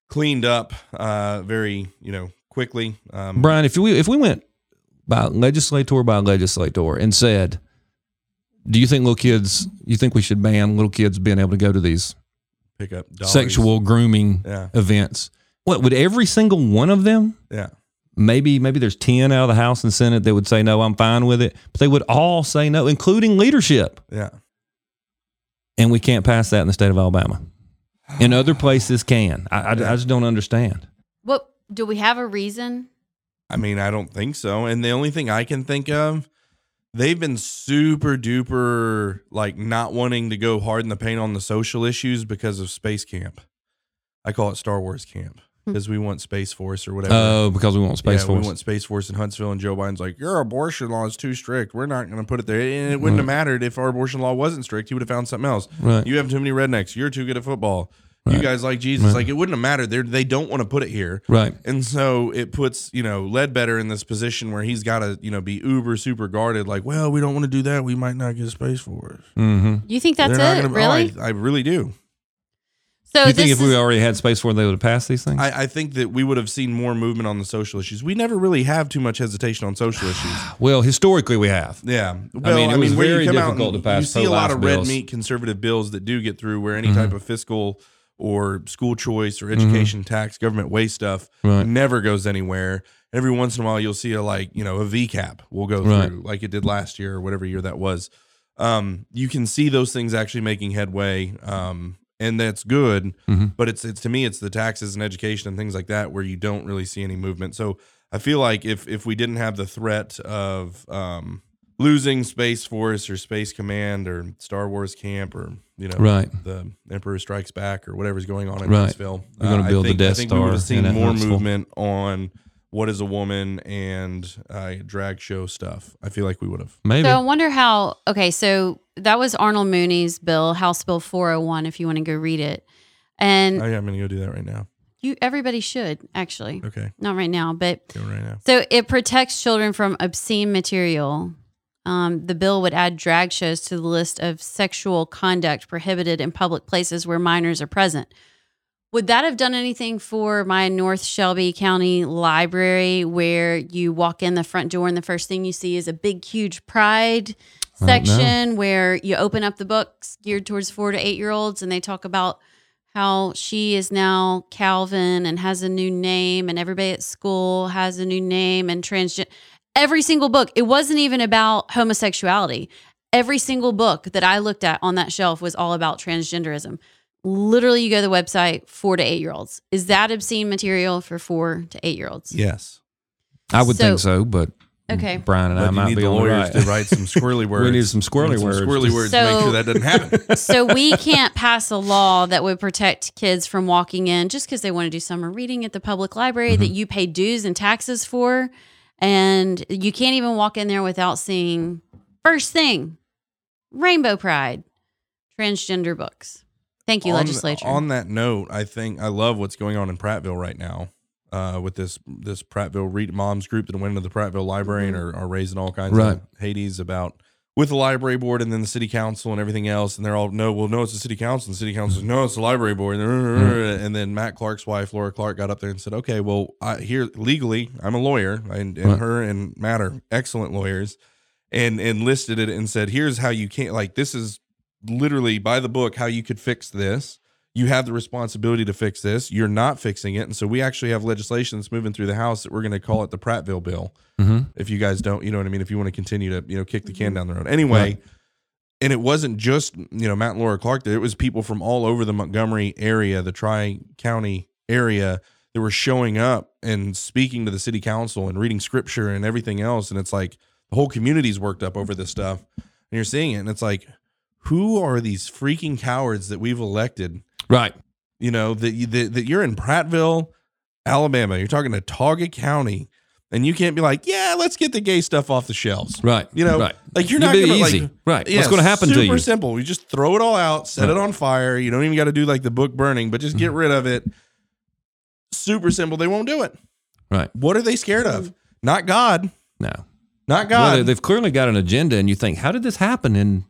cleaned up uh, very, you know, quickly. Um, Bryan, if we if we went by legislator by legislator and said, "Do you think little kids? You think we should ban little kids being able to go to these pick up dollies. sexual grooming Yeah, events?" What would every single one of them? yeah. Maybe maybe there's ten out of the House and Senate that would say no, I'm fine with it, but they would all say no, including leadership. Yeah. And we can't pass that in the state of Alabama. And other places can. I, I, I just don't understand. What do we have a reason? I mean, I don't think so. And the only thing I can think of, they've been super duper like not wanting to go hard in the paint on the social issues because of Space Camp. I call it Star Wars Camp because we want Space Force or whatever. Oh, because we want Space yeah, Force. we want Space Force in Huntsville, and Joe Biden's like, "Your abortion law is too strict. We're not going to put it there." And it wouldn't have mattered if our abortion law wasn't strict. He would have found something else. right. You have too many rednecks. You're too good at football. You guys like Jesus. Right. Like it wouldn't have mattered. They they don't want to put it here. right. And so it puts, you know, Ledbetter in this position where he's got to, you know, be uber super guarded. Like, well, we don't want to do that. We might not get space Force. Mm-hmm. You think that's it? gonna- really? oh, I, I really do. So you this think if is, we already had Space Force, they would have passed these things? I, I think that we would have seen more movement on the social issues. We never really have too much hesitation on social issues. well, historically, we have. Yeah. Well, I mean, it was where you very come out difficult to pass You see a lot pro-life of red meat conservative bills that do get through where any Mhm. type of fiscal or school choice or education tax, government waste stuff Right. never goes anywhere. Every once in a while, you'll see a like you know a V cap will go Right. through like it did last year or whatever year that was. Um, you can see those things actually making headway, um, and that's good. Mhm. But it's it's to me it's the taxes and education and things like that where you don't really see any movement. So I feel like if if we didn't have the threat of um, losing Space Force or Space Command or Star Wars Camp or you know Right. the Emperor Strikes Back or whatever's going on in Right. Huntsville. We're gonna I build the think, Death I think we would Star have seen more movement on what is a woman and uh, drag show stuff. I feel like we would have. Maybe. So I wonder how. Okay, so that was Arnold Mooney's bill, House Bill 401. If you want to go read it, and Oh, yeah, I'm going to go do that right now. you everybody should actually, Okay, not right now, but go right now. So it protects children from obscene material. Um, the bill would add drag shows to the list of sexual conduct prohibited in public places where minors are present. Would that have done anything for my North Shelby County library where you walk in the front door and the first thing you see is a big, huge pride I don't know. section where you open up the books geared towards four to eight year olds and they talk about how she is now Calvin and has a new name, and everybody at school has a new name and transgender. Every single book, it wasn't even about homosexuality. Every single book that I looked at on that shelf was all about transgenderism. Literally, you go to the website, four to eight year olds. Is that obscene material for four to eight year olds? Yes, I would So- think so, but Okay. Bryan and I but you might need be the lawyers right. to write some squirrely words. We need some squirrely We need words. Squirrely words to make sure that doesn't happen. so we can't pass a law that would protect kids from walking in just because they want to do summer reading at the public library that mm-hmm. you pay dues and taxes for and you can't even walk in there without seeing first thing rainbow pride transgender books thank you on, legislature On that note, I think I love what's going on in Prattville right now. Uh, with this this Prattville Read Moms group that went into the Prattville Library and are, are raising all kinds Right. of Hades about with the library board and then the city council and everything else, and they're all no, well, no, it's the city council. And the city council, no, it's the library board. And then Matt Clark's wife, Laura Clark, got up there and said, "Okay, well, I, here legally, I'm a lawyer, and, and Right. her and Matt are excellent lawyers." And and listed it and said, "Here's how you can't like this is literally by the book how you could fix this. You have the responsibility to fix this. You're not fixing it. And so we actually have legislation that's moving through the House that we're going to call it the Prattville bill. Mhm. If you guys don't, you know what I mean? If you want to continue to, you know, kick the can down the road. Anyway, Right. and it wasn't just, you know, Matt and Laura Clark there. It was people from all over the Montgomery area, the Tri County area that were showing up and speaking to the city council and reading scripture and everything else. And it's like the whole community's worked up over this stuff. And you're seeing it. And it's like, who are these freaking cowards that we've elected? Right. You know, that, that, that you're in Prattville, Alabama. You're talking to Tauga County. And you can't be like, yeah, let's get the gay stuff off the shelves. Right. You know, right. like you're You not gonna easy. like right. yeah, What's going to happen to you? super simple. You just throw it all out, set it on fire. You don't even got to do like the book burning, but just Mm-hmm. get rid of it. Super simple. They won't do it. Right. What are they scared of? Not God. No. Not God. they, they've clearly got an agenda, and you think, how did this happen in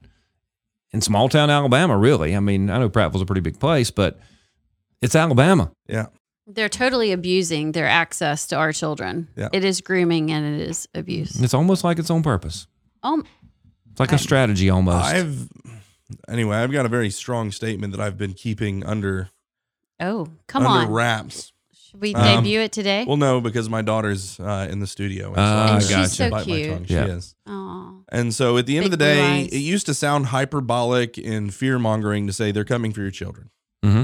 in small town Alabama? Really? I mean, I know Prattville's a pretty big place, but it's Alabama. yeah. They're totally abusing their access to our children. Yeah. It is grooming and it is abuse. It's almost like it's on purpose. Um, It's like a strategy almost. I've anyway, I've got a very strong statement that I've been keeping under oh, come under on. wraps. Should we Um, debut it today? Well, no, because my daughter's uh, in the studio, and Ah, I And she's gotta so bite my cute. tongue. Yeah. She is. Oh, And so at the end of Big the blue day, eyes. it used to sound hyperbolic and fear mongering to say they're coming for your children. hmm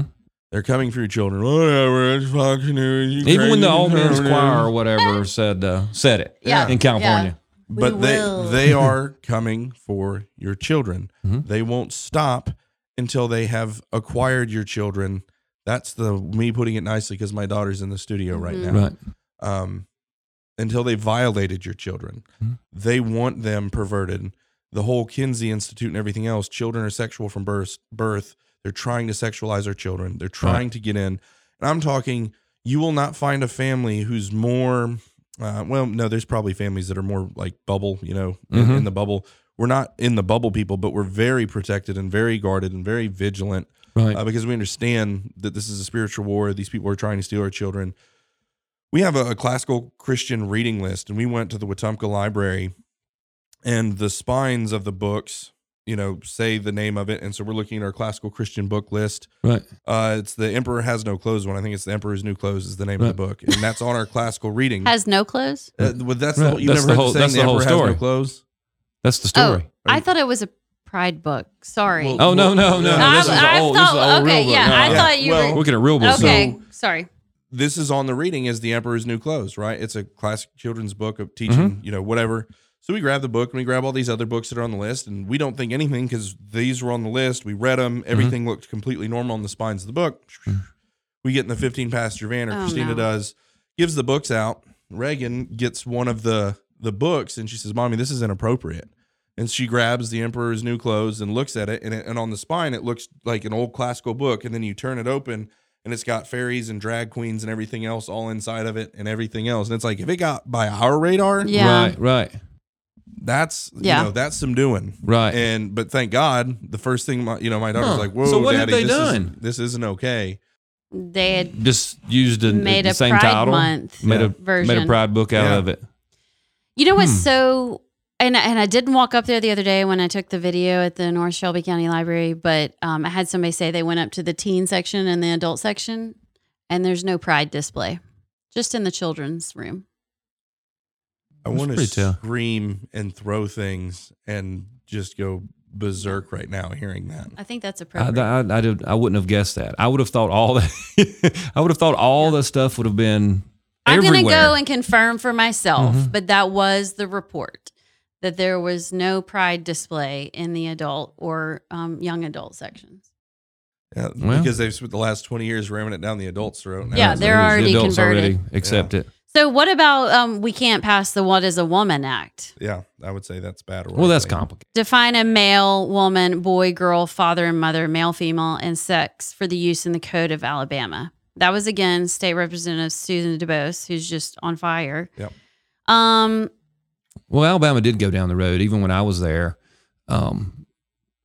They're coming for your children. Whatever, it's Fox News. you Even when the crazy All Men's conservative. Choir or whatever said uh, said it Yeah. in California. But We they will. they are coming for your children. Mhm. They won't stop until they have acquired your children. That's the me putting it nicely because my daughter's in the studio right Mhm. now. Right. um, until they violated your children. Mhm. They want them perverted. The whole Kinsey Institute and everything else, children are sexual from birth. birth. They're trying to sexualize our children. They're trying to get in. And I'm talking, you will not find a family who's more, uh, well, no, there's probably families that are more like bubble, you know, in, Mhm. in the bubble. We're not in the bubble people, but we're very protected and very guarded and very vigilant Right. uh, because we understand that this is a spiritual war. These people are trying to steal our children. We have a, a classical Christian reading list, and we went to the Wetumpka Library, and the spines of the books, you know, say the name of it. And so we're looking at our classical Christian book list. right. Uh, it's the Emperor Has No Clothes one. I think it's the Emperor's New Clothes is the name of the book, and that's on our classical reading. has no clothes. Uh, well, that's the Right. whole, you That's never the heard whole- the saying that's the, the whole Emperor Has story. No Clothes. That's the story. Oh, I thought it was a pride book. Sorry. Well, Oh, no, no, no. I, this is I an old- this is thought, an old okay, real book. yeah, No, I no. thought you Well, were. Looking at real books. Okay, sorry. this is on the reading as the emperor's new clothes right it's a classic children's book of teaching Mm-hmm. you know whatever so we grab the book and we grab all these other books that are on the list and we don't think anything because these were on the list we read them Mm-hmm. everything looked completely normal on the spines of the book we get in the 15 passenger van or Oh, christina no. does gives the books out reagan gets one of the the books and she says mommy this is inappropriate and she grabs the emperor's new clothes and looks at it and, it, and on the spine it looks like an old classical book and then you turn it open and it's got fairies and drag queens and everything else all inside of it and everything else and it's like if it got by our radar Yeah. Right. Right. that's Yeah. you know that's some doing Right. and but thank god the first thing my you know my daughter's Huh. like whoa So what had daddy, they this done? isn't, this isn't okay They had Just used a, made the a same Pride title. Month Made a version. made a pride book out Yeah. of it. You know what's Hmm. so and and I didn't walk up there the other day when I took the video at the North Shelby County Library, but um, I had somebody say they went up to the teen section and the adult section, and there's no pride display, just in the children's room. i want to scream and throw things and just go berserk right now hearing that I think that's I, appropriate. I, I, did, I wouldn't have guessed that. I would have thought all that. I would have thought all the stuff would have been. I'm going to go and confirm for myself, Mhm. but that was the report that there was no pride display in the adult or um, young adult sections. yeah, Well- because they've spent the last 20 years ramming it down the adults throat now Yeah, they're like- The already adults converted. already accept it. So, what about um, we can't pass the What is a Woman Act? yeah i would say that's bad or Well, that's ugly. complicated. Define a male, woman, boy, girl, father and mother, male, female, and sex for the use in the Code of Alabama. That was again State Representative Susan DuBose, who's just on fire. Yep. Um, Well, Alabama did go down the road, even when I was there. Um,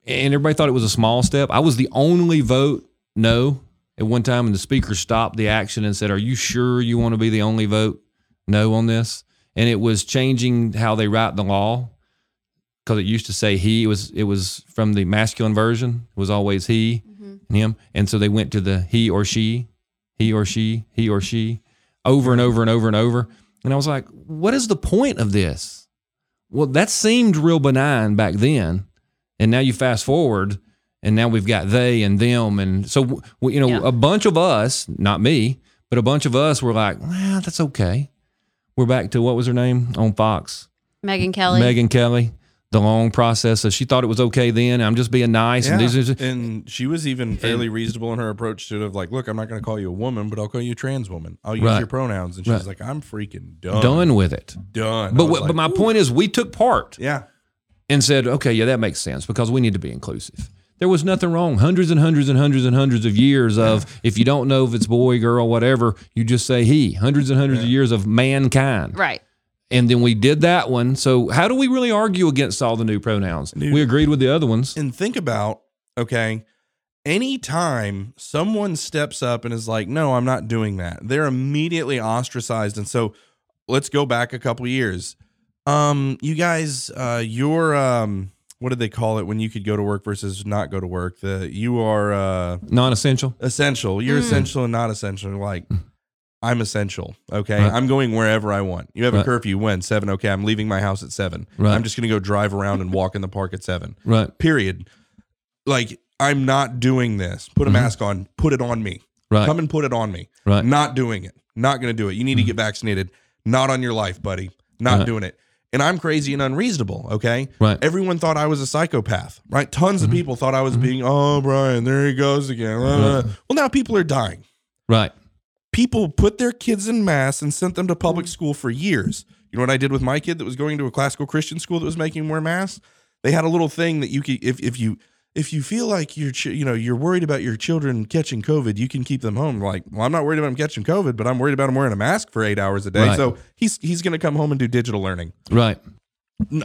and everybody thought it was a small step. I was the only vote no at one time, and the speaker stopped the action and said, Are you sure you want to be the only vote no on this? And it was changing how they write the law because it used to say he. It was, it was from the masculine version, it was always he and him. And so they went to the he or she, he or she, he or she over and over and over and over. And I was like, what is the point of this? Well, that seemed real benign back then. And now you fast forward and now we've got they and them. And so, you know, Yeah. a bunch of us, not me, but a bunch of us were like, well, that's okay. We're back to what was her name on Fox? Megyn Kelly. Megyn Kelly. The long process So she thought it was okay then. I'm just being nice. Yeah. And these are, and she was even fairly reasonable in her approach to it of like, look, I'm not going to call you a woman, but I'll call you a trans woman. I'll use Right. your pronouns. And she's Right. like, I'm freaking done. done with it. Done. But I was but like, my point is, we took part. yeah. and said, okay, yeah, that makes sense because we need to be inclusive. There was nothing wrong. Hundreds and hundreds and hundreds and hundreds of years of if you don't know if it's boy, girl, whatever, you just say he. Hundreds and hundreds of years of mankind. Right. And then we did that one. So how do we really argue against all the new pronouns? Dude. We agreed with the other ones. And think about, okay, anytime someone steps up and is like, no, I'm not doing that, they're immediately ostracized. And so let's go back a couple years. Um, you guys, uh, you're um what did they call it when you could go to work versus not go to work? The you are uh Non-essential. essential. You're Mm. essential and not essential. Like I'm essential. Okay. Right. I'm going wherever I want. You have a curfew when seven. Okay. I'm leaving my house at seven. Right. I'm just gonna go drive around and walk in the park at seven. Right. Period. Like I'm not doing this. Put a Mhm. mask on. Put it on me. Right. Come and put it on me. Right. Not doing it. Not gonna do it. You need to mm-hmm. get vaccinated. Not on your life, buddy. Not Right. doing it. And I'm crazy and unreasonable. Okay. Right. Everyone thought I was a psychopath, right? Tons of mm-hmm. people thought I was mm-hmm. being, oh, Bryan, there he goes again. Right. Well, now people are dying. Right. People put their kids in mass and sent them to public mm. school for years. You know what I did with my kid that was going to a classical Christian school that was making him wear masks? They had a little thing that you could, if, if you, if you feel like you're, ch- you know, you're worried about your children catching COVID, you can keep them home. Like, well, I'm not worried about them catching COVID, but I'm worried about them wearing a mask for eight hours a day. Right. So he's he's going to come home and do digital learning. Right.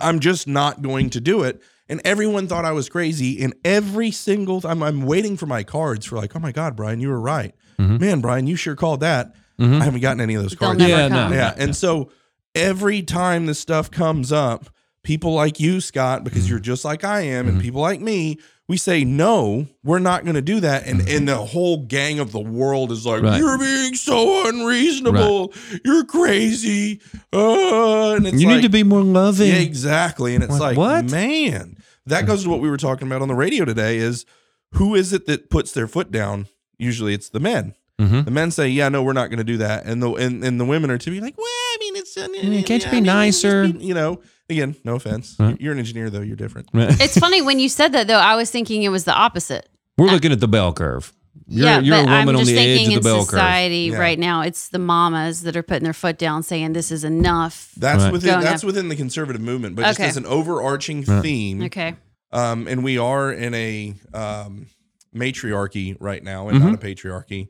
I'm just not going to do it. And everyone thought I was crazy. And every single I'm I'm waiting for my cards for like, oh my God, Bryan, you were right. Mhm. Man, Bryan, you sure called that. Mhm. I haven't gotten any of those cards. Yeah, no. yeah. And so every time this stuff comes up, people like you, Scott, because Mm-hmm. you're just like I am, and people like me, we say, no, we're not going to do that. And, and the whole gang of the world is like, Mm-hmm. Right. you're being so unreasonable. You're crazy. Uh, and it's you like, need to be more loving. yeah, exactly. And it's Like, like, what? man, that goes to what we were talking about on the radio today is who is it that puts their foot down? Usually it's the men. Mhm. The men say, yeah, no, we're not going to do that. And the, and, and the women are to be like, well, I mean, it's, uh, Mm, can't you I be mean, nicer? be- you know, again, no offense. Right. You're an engineer though. You're different. It's funny when you said that though. I was thinking it was the opposite. We're looking at the bell curve. You're, yeah, you're a but woman I'm on just the edge thinking of the in bell curve. society Yeah. right now, it's the mamas that are putting their foot down, saying this is enough. That's Right. within, that's up. within the conservative movement, but just Okay. as an overarching Right. theme, Okay, um, and we are in a um, matriarchy right now and not mm-hmm. a patriarchy.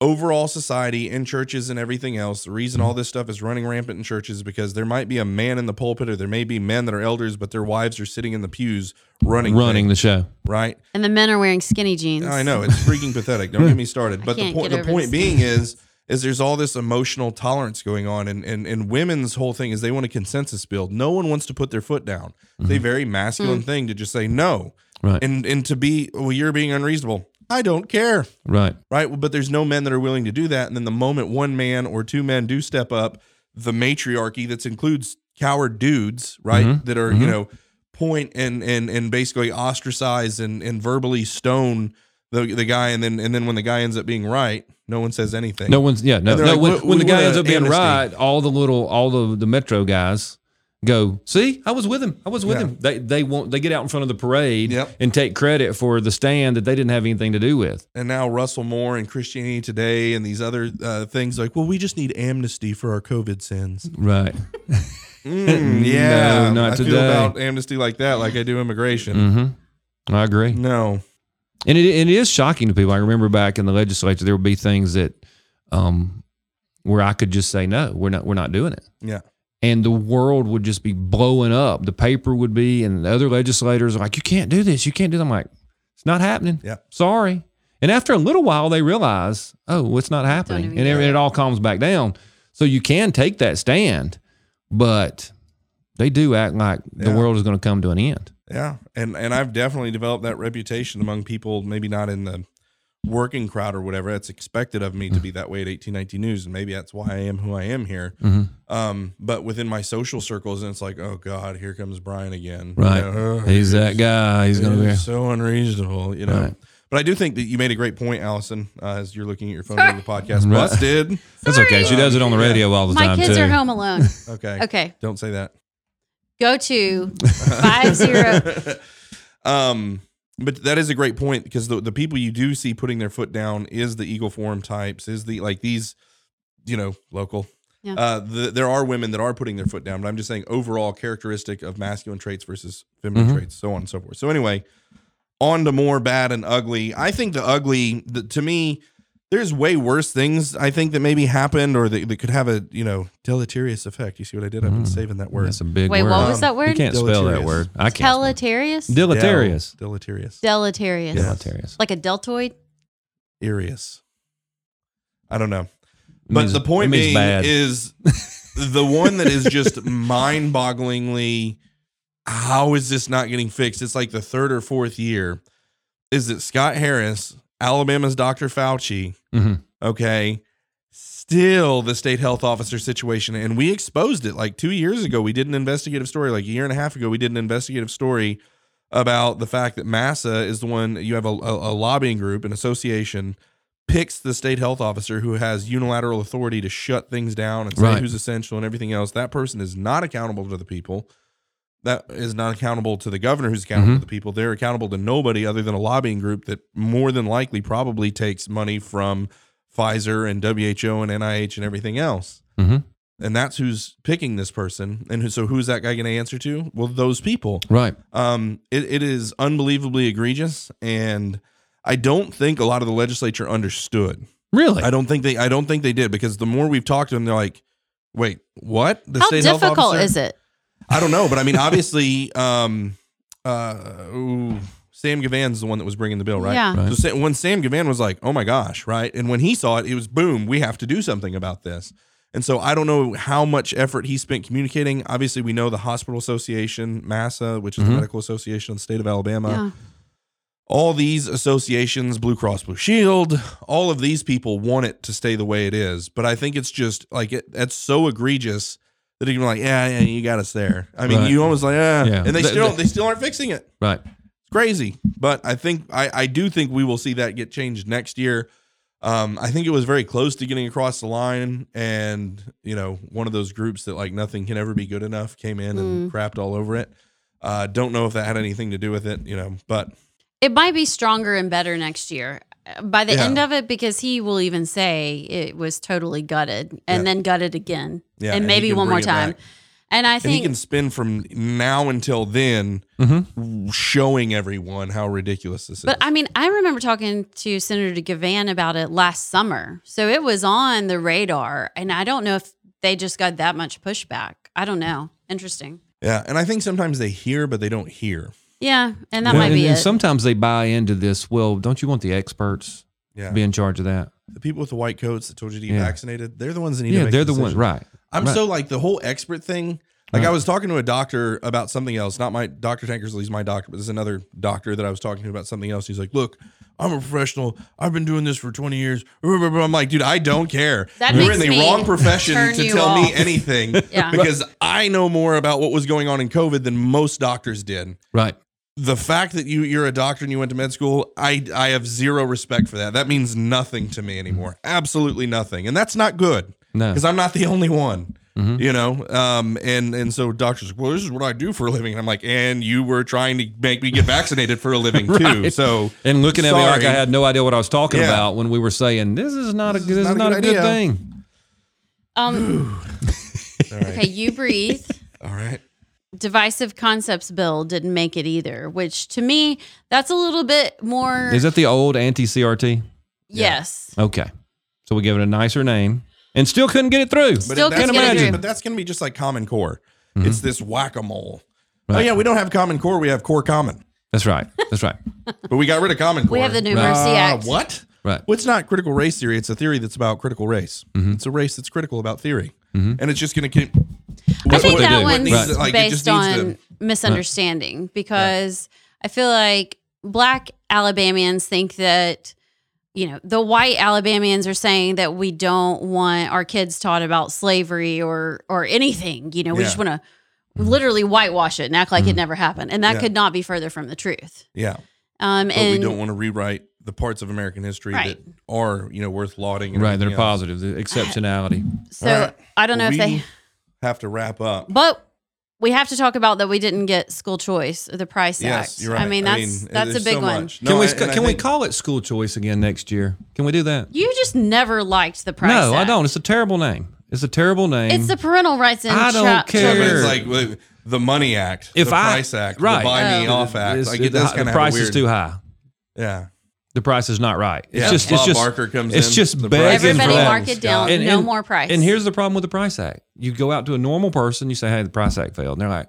Overall, society in churches and everything else, the reason all this stuff is running rampant in churches is because there might be a man in the pulpit or there may be men that are elders, but their wives are sitting in the pews running, running the show. right? and the men are wearing skinny jeans. I know it's freaking pathetic. Don't get me started. But the point, the point being is, is there's all this emotional tolerance going on, and and and women's whole thing is they want a consensus build. No one wants to put their foot down. It's a mm-hmm. very masculine mm. thing to just say no, Right. and and to be well, you're being unreasonable. I don't care, Right. right? But there's no men that are willing to do that. And then the moment one man or two men do step up, the matriarchy that includes coward dudes, right? Mhm. That are you know point and and and basically ostracize and and verbally stone the the guy, and then and then when the guy ends up being right, no one says anything. No one's yeah no, no like, when, when the guy ends up being amnesty." right, all the little all the the metro guys go see I was with him. I was with Yeah. him. They they won't they get out in front of the parade Yep. and take credit for the stand that they didn't have anything to do with. And now Russell Moore and Christianity Today and these other uh, things like, well, we just need amnesty for our COVID sins. right. Mm, yeah, No, not I feel today. about amnesty like that, like I do immigration. mm-hmm. I agree. No, and it, it is shocking to people. I remember back in the legislature there would be things that um where I could just say no we're not we're not doing it. Yeah, and the world would just be blowing up. The paper would be, and the other legislators are like, "You can't do this. You can't do that." I'm like, "It's not happening. Yeah. sorry." And after a little while, they realize, "Oh, it's not happening," and it, it. it all calms back down. So you can take that stand, but they do act like the world is going to come to an end. yeah, and and I've definitely developed that reputation among people, maybe not in the working crowd or whatever that's expected of me to be that way at eighteen nineteen News, and maybe that's why I am who I am here. Mhm. Um, but within my social circles, and it's like, oh God, here comes Bryan again. Right. You know, He's that guy. He's going to be. It's so unreasonable, you know. Right. But I do think that you made a great point, Allison, uh, as you're looking at your phone during the podcast. Right. Busted. That's okay. She does it on the Yeah. radio all the My time kids too. are home alone. Okay. Okay, Don't say that. go to five zero. um, but that is a great point because the, the people you do see putting their foot down is the Eagle Forum types, is the like these, you know, local. Yeah. Uh, the, there are women that are putting their foot down, but I'm just saying overall characteristic of masculine traits versus feminine Mhm. traits, so on and so forth. So anyway, on to more bad and ugly. I think the ugly, the, to me, there's way worse things I think that maybe happened or that, that could have a you know deleterious effect. You see what I did? I've been Mm. saving that word. That's a big Wait, word. what was that You can't spell that Deleterious. word. I can't. spell it. Deleterious? Deleterious. Del- deleterious. Deleterious. Yeah. Deleterious. Like a deltoid? Irius. I don't know. It But means- the point it means being bad. is the one that is just mind-bogglingly how is this not getting fixed? It's like the third or fourth year. Is that Scott Harris, Alabama's Dr. Fauci, Mhm. okay, still the state health officer situation. And we exposed it like two years ago. We did an investigative story, like a year and a half ago. We did an investigative story about the fact that MASA is the one you have a, a, a lobbying group, an association, picks the state health officer who has unilateral authority to shut things down and say Right. who's essential and everything else. That person is not accountable to the people. That is not accountable to the governor who's accountable Mhm. to the people. They're accountable to nobody other than a lobbying group that more than likely probably takes money from Pfizer and WHO and NIH and everything else. Mhm. And that's who's picking this person. And who- so who's that guy going to answer to? Well, those people. Right. Um, it, it is unbelievably egregious, and I don't think a lot of the legislature understood. Really? I don't think they. I don't think they did because the more we've talked to them, they're like, "Wait, what? The How state health difficult officer?" is it? I don't know, but I mean, obviously, um, uh, ooh, Sam Givhan's the one that was bringing the bill, right? Yeah. Right. So Sa- when Sam Givhan was like, "Oh my gosh," right, and when he saw it, it was boom, we have to do something about this. And so I don't know how much effort he spent communicating. Obviously, we know the Hospital Association, MASA, which is the Mhm. Medical Association of the State of Alabama. Yeah. All these associations, Blue Cross Blue Shield, all of these people want it to stay the way it is. But I think it's just like it, it's so egregious that you're like, yeah, yeah, you got us there. I mean, Right. you almost like, yeah, Yeah. and they The- still the- they still aren't fixing it right. It's crazy. But I think I, I do think we will see that get changed next year. Um, I think it was very close to getting across the line, and you know, one of those groups that like nothing can ever be good enough came in and crapped all over it. Uh, don't know if that had anything to do with it, you know, but It might be stronger and better next year. By the Yeah. end of it, because he will even say it was totally gutted and Yeah. then gutted again. yeah, and he maybe one more time. back. And I And he can spin from now until then, Mhm. showing everyone how ridiculous this But is. But I mean, I remember talking to Senator Givhan about it last summer. So it was on the radar. And I don't know if they just got that much pushback. I don't know. Interesting. yeah, and I think sometimes they hear, but they don't hear. Yeah. And that Well, might and, be and it. sometimes they buy into this. Well, don't you want the experts Yeah, to be in charge of that? the people with the white coats that told you to get Yeah. vaccinated, they're the ones that need to Yeah, make they're the decisions. ones. Right. I'm Right. so like the whole expert thing. Like Right. I was talking to a doctor about something else. Not my Dr. Tankersley's my doctor, but there's another doctor that I was talking to about something else. He's like, "Look, I'm a professional. I've been doing this for 20 years." I'm like, "Dude, I don't care. That You're makes in the me wrong profession to you tell me anything Yeah. because I know more about what was going on in COVID than most doctors did." Right. The fact that you you're a doctor and you went to med school, I I have zero respect for that. That means nothing to me anymore. Absolutely nothing. And that's not good No. because I'm not the only one. Mhm. You know, um, and and so doctors, well, this is what I do for a living, and I'm like, and you were trying to make me get vaccinated for a living too. Right. So And looking at me like I had no idea what I was talking Yeah. about when we were saying this is not a This good, is this is not not, a a good good thing. um, all right, okay, you breathe. all right, Divisive concepts bill didn't make it either, which to me, that's a little bit more. Is that the old anti CRT? yes. Okay. So we give it a nicer name and still couldn't get it through. but Still that's couldn't gonna get it but that's going to be just like Common Core. Mhm. It's this whack a mole. Oh yeah, we don't have Common Core. We have Core Common, That's right. That's right. but we got rid of Common Core. We have the New Mercy Uh, Act. What? Right. Well, it's not critical race theory. It's a theory that's about critical race. Mhm. It's a race that's critical about theory, Mhm. and it's just going to keep. I That's think what that do. one's needs to- like, it just based needs on to- misunderstanding because I feel like black Alabamians think that, you know, the white Alabamians are saying that we don't want our kids taught about slavery or or anything. You know, we Yeah. just want to literally whitewash it and act like it never happened. And that Yeah. could not be further from the truth. Yeah. Um, but and we don't want to rewrite the parts of American history Right. that are, you know, worth lauding. and Right. They're else. positive. The exceptionality. so All right. I don't know we if they, have to wrap up. but we have to talk about that we didn't get school choice the price Yes, act. you're right. I mean, that's that's a big so one. much. can we and- and I can we call it school choice again next year? Can we do that? You just never liked the price. no, I don't. It's a terrible name. It's a terrible name. It's the parental rights and I don't child- care. Yeah, it's like well, the Money Act, If the I- Price Act, right. the Buy Me Oh. Off Act. It's- Like it- it does the kind of price weird. is too high. Yeah, the price is not right. It's Yeah, just Bob it's just Barker comes it's in, just the begging price for mark it down. And- no and- more price. And here's the problem with the Price Act. You go out to a normal person, you say, "Hey, the Price Act failed," and they're like,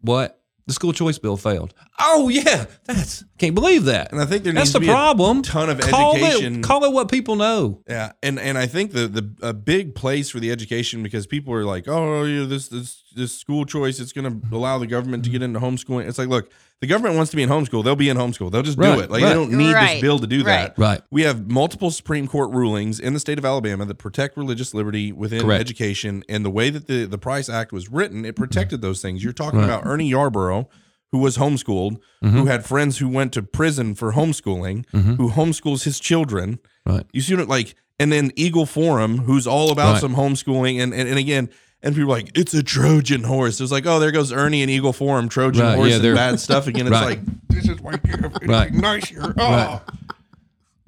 "What? The school choice bill failed?" Oh yeah, that's can't believe that. And I think there That's needs the to be a problem. ton of call education. It, call it what people know. Yeah, and and I think the the a big place for the education because people are like, oh, you know, this this this school choice, it's going to allow the government to get into homeschooling. It's like, look, the government wants to be in homeschool, they'll be in homeschool. They'll just Right, do it. Like right. they don't need Right, this bill to do that. Right. We have multiple Supreme Court rulings in the state of Alabama that protect religious liberty within Correct. education, and the way that the the Price Act was written, it protected those things. You're talking Right. Mm-hmm. about Ernie Yarbrough. Who was homeschooled? Who had friends who went to prison for homeschooling? Who homeschools his children? Right. You see what like, and then Eagle Forum, who's all about Right. some homeschooling, and, and and again, and people are like, it's a Trojan horse. It's like, oh, there goes Ernie and Eagle Forum, Trojan Right, horse, yeah, and bad stuff again. It's Right. like this is why it's Right. nice here. Oh. Right.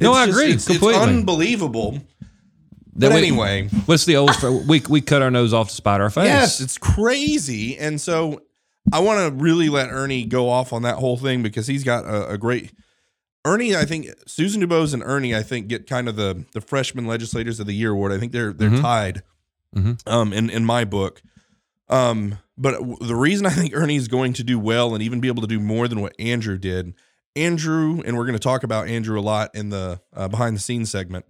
No, It's I just- agree It's, it's completely. unbelievable. Then But we- anyway, what's the old? we we cut our nose off to spite our face. yes, it's crazy, and so I want to really let Ernie go off on that whole thing because he's got a, a great. Ernie, I think Susan DuBose and Ernie, I think get kind of the the freshman legislators of the year award. I think they're they're Mhm. tied, Mhm. um, in in my book. Um, but the reason I think Ernie is going to do well and even be able to do more than what Andrew did, Andrew, and we're going to talk about Andrew a lot in the uh, behind the scenes segment.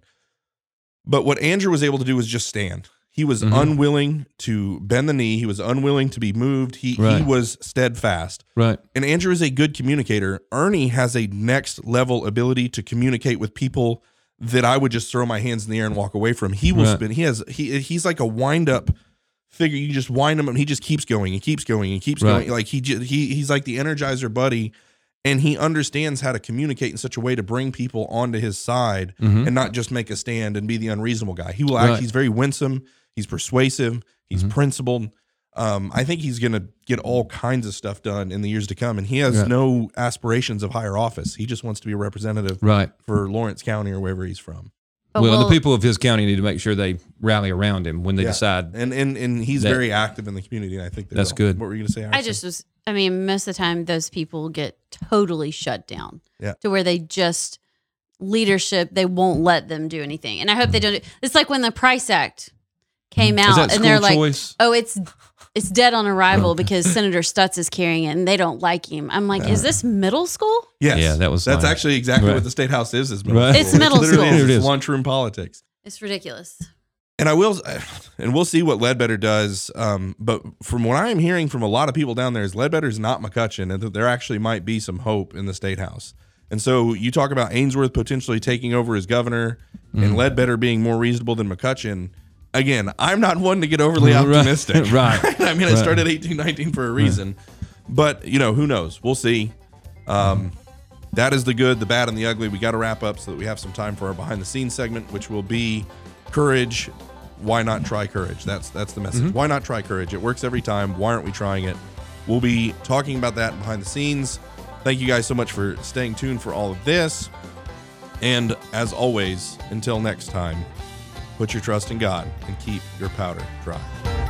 But what Andrew was able to do was just stand. He was Mhm. unwilling to bend the knee. He was unwilling to be moved. He he was steadfast. Right. And Andrew is a good communicator. Ernie has a next level ability to communicate with people that I would just throw my hands in the air and walk away from. He will Right. spin. He has he he's like a wind up figure. You just wind him up and he just keeps going and keeps going and keeps Right. going. Like he ju- he he's like the energizer buddy. And he understands how to communicate in such a way to bring people onto his side Mhm. and not just make a stand and be the unreasonable guy. He will act. Right. He's very winsome. He's persuasive. He's Mhm. principled. Um, I think he's going to get all kinds of stuff done in the years to come, and he has Yeah. no aspirations of higher office. He just wants to be a representative Right. for Lawrence County or wherever he's from. But well, we'll- the people of his county need to make sure they rally around him when they Yeah. decide. And and and he's That- very active in the community. And I think That's will. good. What were you going to say? I just was. I mean, most of the time, those people get totally shut down. Yeah. To where they just leadership, they won't let them do anything. And I hope they don't. It's like when the Price Act came Is out, and they're school like, "Oh, it's it's dead on arrival because Senator Stutts is carrying it, and they don't like him." I'm like, "Is this middle school?" yes. Yeah, that was that's fine. actually exactly Right. what the state house is. Is middle Right. school. It's middle literally school. is. It's lunchroom politics. It's ridiculous. And I will, and we'll see what Ledbetter does. Um, but from what I'm hearing from a lot of people down there, is Ledbetter's not McCutcheon, and that there actually might be some hope in the state house. And so you talk about Ainsworth potentially taking over as governor, and Ledbetter being more reasonable than McCutcheon. Again, I'm not one to get overly optimistic. Right. I mean, I Right. started 1819 for a reason, but you know, who knows? We'll see. Um, that is the good, the bad, and the ugly. We got to wrap up so that we have some time for our behind the scenes segment, which will be courage. Why not try courage? That's that's the message. Why not try courage? It works every time. Why aren't we trying it? We'll be talking about that behind the scenes. Thank you guys so much for staying tuned for all of this. And as always, until next time, put your trust in God and keep your powder dry.